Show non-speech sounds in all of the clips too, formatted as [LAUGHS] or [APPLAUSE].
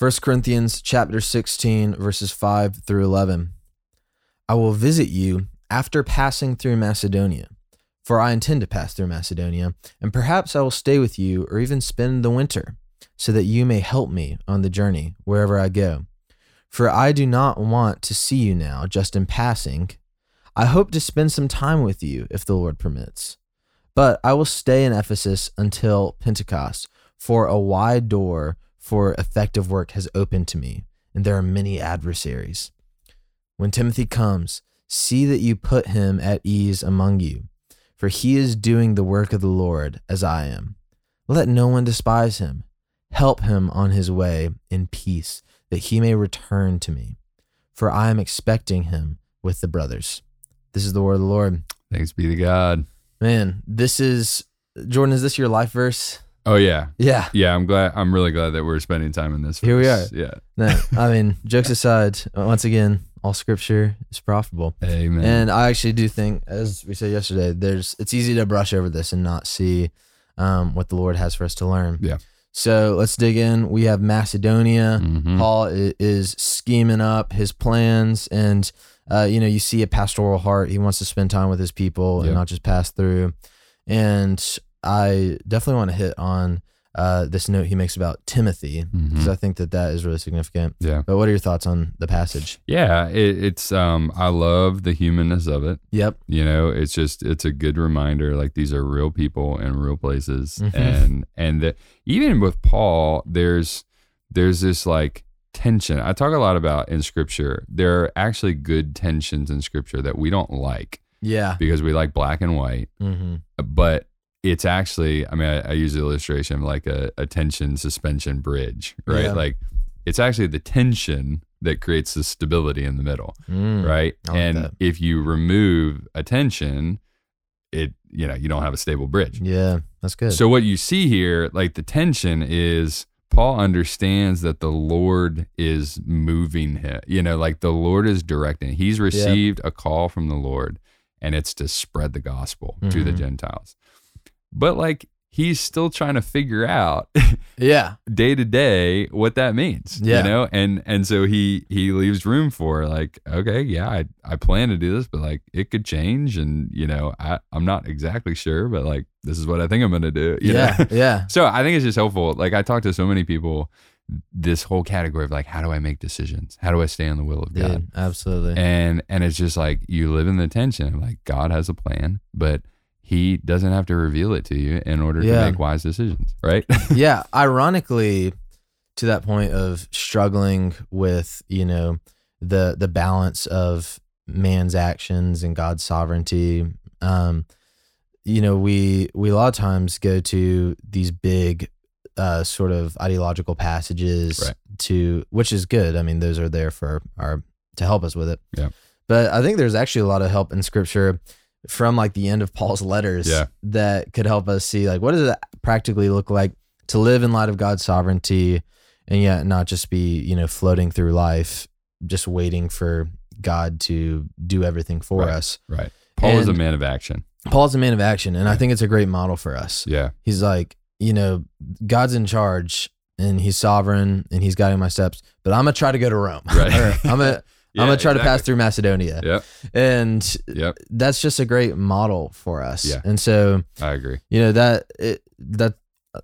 1 Corinthians chapter 16 verses 5 through 11. I will visit you after passing through Macedonia, for I intend to pass through Macedonia, and perhaps I will stay with you or even spend the winter, so that you may help me on the journey wherever I go. For I do not want to see you now just in passing. I hope to spend some time with you if the Lord permits. But I will stay in Ephesus until Pentecost, for a wide door for effective work has opened to me, and there are many adversaries. When Timothy comes, see that you put him at ease among you, for he is doing the work of the Lord as I am. Let no one despise him. Help him on his way in peace, that he may return to me, for I am expecting him with the brothers. This is the word of the Lord. Thanks be to God. Man, this is Jordan. Is this your life verse? Oh yeah, Yeah. yeah. I'm glad. I'm really glad that we're spending time in this. Here we are. Yeah. No, I mean, [LAUGHS] jokes aside, once again, all scripture is profitable. Amen. And I actually do think, as we said yesterday, there's it's easy to brush over this and not see um, what the Lord has for us to learn. Yeah. So let's dig in. We have Macedonia. Mhm. Paul is scheming up his plans, and uh, you know, you see a pastoral heart. He wants to spend time with his people and not just pass through. And I definitely want to hit on uh, this note he makes about Timothy because Mhm. I think that that is really significant. Yeah. But what are your thoughts on the passage? Yeah. It, it's. Um. I love the humanness of it. Yep. You know, it's just it's a good reminder. Like these are real people in real places, Mhm. and and that even with Paul, there's there's this like tension. I talk a lot about in Scripture. There are actually good tensions in Scripture that we don't like Yeah. because we like black and white. Mm-hmm. but it's actually i mean i, I use the illustration of like a, a tension suspension bridge right Yeah. like it's actually the tension that creates the stability in the middle Mm. right like and that. if you remove a tension it you know you don't have a stable bridge Yeah, that's good. so what you see here like the tension is paul understands that the lord is moving him you know like the lord is directing he's received a call from the lord and it's to spread the gospel to the Mhm. gentiles but like he's still trying to figure out yeah. [LAUGHS] day to day what that means Yeah. you know and and so he he leaves room for like okay yeah i i plan to do this but like it could change and you know i i'm not exactly sure but like this is what i think i'm gonna do you Yeah. know? Yeah. [LAUGHS] so i think it's just helpful like i talk to so many people this whole category of like how do i make decisions how do i stay on the will of god absolutely. and and it's just like you live in the tension like god has a plan but he doesn't have to reveal it to you in order Yeah. to make wise decisions right [LAUGHS] yeah. Ironically, to that point of struggling with, you know, the the balance of man's actions and God's sovereignty. Um, you know, we we a lot of times go to these big uh sort of ideological passages Right. to which is good. I mean, those are there for our to help us with it. Yeah. But I think there's actually a lot of help in scripture from like the end of Paul's letters Yeah. that could help us see like what does it practically look like to live in light of God's sovereignty and yet not just be, you know, floating through life just waiting for God to do everything for Right. us. right paul is a man of action Paul's a man of action and I think it's a great model for us. yeah He's like, you know, God's in charge and he's sovereign and he's guiding my steps, but I'm going to try to go to Rome. Right. I'm going to Yeah, I'm going to try to pass through Macedonia. yep And yep that's just a great model for us. Yeah. And so, i agree you know, that it, that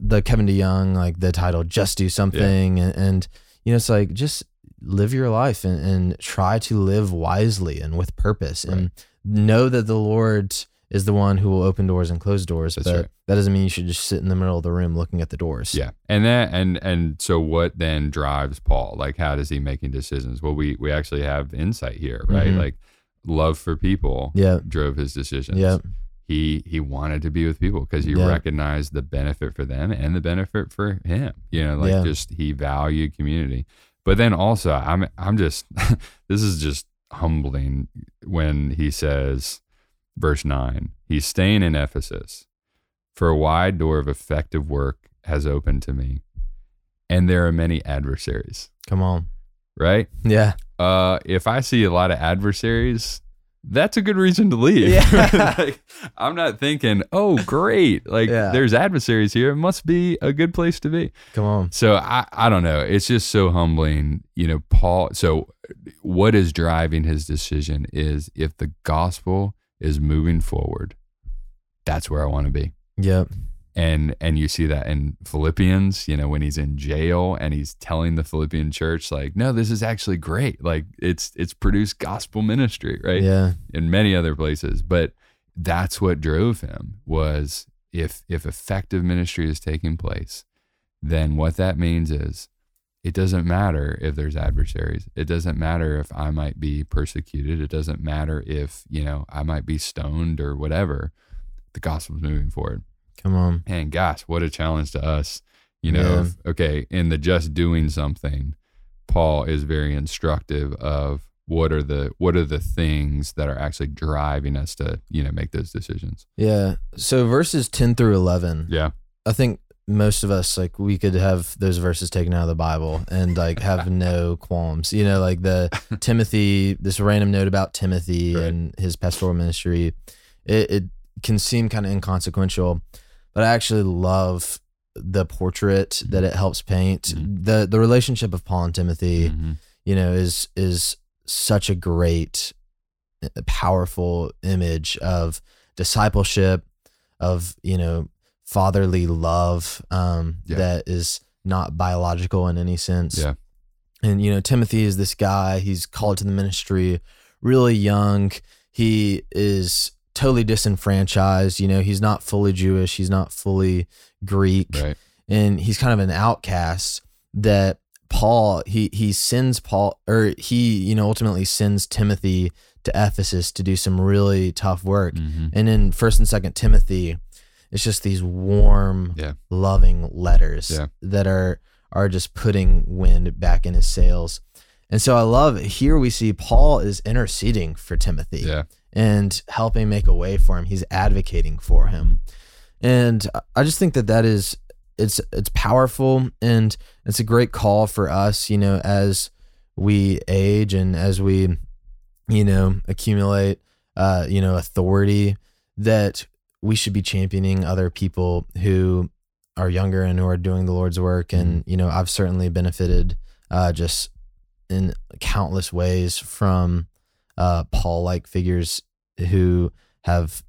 the Kevin DeYoung like the title just do something and, and you know it's like just live your life and, and try to live wisely and with purpose and know that the Lord is the one who will open doors and close doors That's but right. that doesn't mean you should just sit in the middle of the room looking at the doors. Yeah. And that and and so what then drives Paul? Like how does he making decisions? Well, we we actually have insight here, right? Mhm. Like love for people Yeah. drove his decisions. Yeah. He he wanted to be with people because he Yeah. recognized the benefit for them and the benefit for him. You know, like Yeah. just he valued community. But then also I'm I'm just [LAUGHS] this is just humbling when he says verse 9 he's staying in ephesus for a wide door of effective work has opened to me and there are many adversaries Come on. right Yeah. uh if i see a lot of adversaries that's a good reason to leave. Yeah. [LAUGHS] [LAUGHS] like, I'm not thinking, oh, great. Like Yeah. there's adversaries here. It must be a good place to be. Come on. So I, I don't know. It's just so humbling. You know, Paul. So what is driving his decision is if the gospel is moving forward, that's where I want to be. Yep. And and you see that in Philippians, you know, when he's in jail and he's telling the Philippian church, like, no, this is actually great. Like it's it's produced gospel ministry, right? Yeah. in many other places but that's what drove him was if if effective ministry is taking place then what that means is it doesn't matter if there's adversaries. It doesn't matter if i might be persecuted. It doesn't matter if you know i might be stoned or whatever. The gospel's moving forward. Come on. and gosh what a challenge to us. You know Yeah. of, okay in the just doing something paul is very instructive of what are the what are the things that are actually driving us to you know make those decisions. Yeah. So verses 10 through 11, yeah. I think most of us, like, we could have those verses taken out of the Bible and, like, have [LAUGHS] no qualms. You know, like the [LAUGHS] Timothy, this random note about Timothy Right. and his pastoral ministry, it, it can seem kind of inconsequential, but I actually love the portrait that it helps paint. Mhm. The the relationship of Paul and Timothy, Mhm. you know, is is such a great, uh, powerful image of discipleship, of you know, fatherly love um, Yeah. that is not biological in any sense. Yeah. And you know, Timothy is this guy. He's called to the ministry, really young. He is totally disenfranchised. You know, he's not fully Jewish. He's not fully Greek right and he's kind of an outcast that Paul he he sends Paul or he you know ultimately sends Timothy to Ephesus to do some really tough work. Mhm. And in first and second Timothy, it's just these warm, Yeah. loving letters Yeah. that are are just putting wind back in his sails. And so I love here we see Paul is interceding for Timothy yeah and helping make a way for him. He's advocating for him, and I just think that that is it's it's powerful and it's a great call for us. You know, as we age and as we you know accumulate uh, you know authority, that we should be championing other people who are younger and who are doing the Lord's work. And you know, I've certainly benefited uh, just in countless ways from uh, Paul like figures who have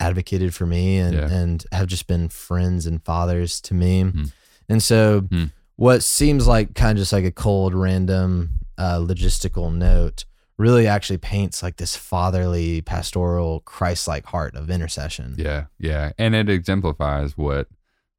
advocated for me and, Yeah. and have just been friends and fathers to me. Hmm. And so, Hmm. what seems like kind of just like a cold, random uh, logistical note really actually paints like this fatherly, pastoral, Christ like heart of intercession. yeah yeah and it exemplifies what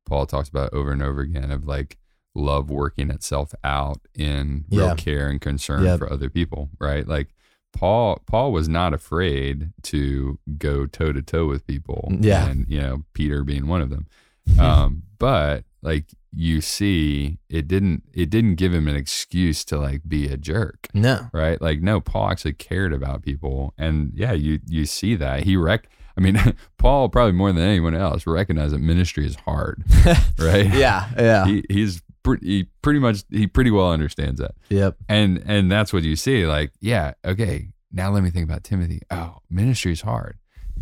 paul talks about over and over again of like love working itself out in real Yeah. care and concern Yep. for other people right like paul paul was not afraid to go toe to toe with people Yeah. and you know peter being one of them [LAUGHS] um but like you see it didn't it didn't give him an excuse to like be a jerk No. right like no paul actually cared about people and yeah you you see that he rec i mean [LAUGHS] paul probably more than anyone else recognized that ministry is hard [LAUGHS] right Yeah. Yeah. he, he's pretty he pretty much he pretty well understands that yep. and and that's what you see like yeah okay now let me think about timothy oh ministry is hard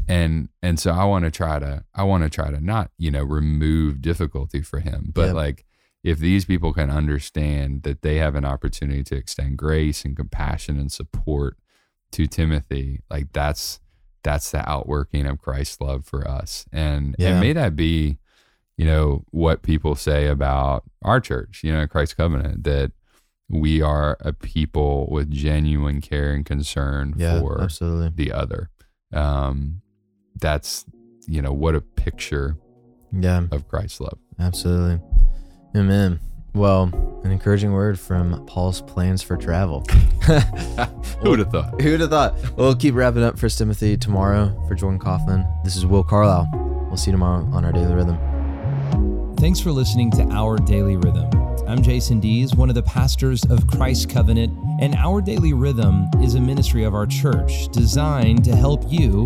and and so i want to try to i want to try to not you know remove difficulty for him but Yep. like if these people can understand that they have an opportunity to extend grace and compassion and support to timothy like that's that's the outworking of christ's love for us and Yeah. and may that be you know what people say about our church you know christ covenant that we are a people with genuine care and concern Yeah. for absolutely. the other um that's you know what a picture Yeah. of christ's love Absolutely. Amen. Well, an encouraging word from Paul's plans for travel. [LAUGHS] who would have thought Who'd have thought? We'll keep wrapping up First Timothy tomorrow for Jordan Coughlin. This is Will Carlisle. We'll see you tomorrow on our Daily Rhythm. Thanks for listening to Our Daily Rhythm. I'm Jason Dees, one of the pastors of Christ Covenant, and Our Daily Rhythm is a ministry of our church designed to help you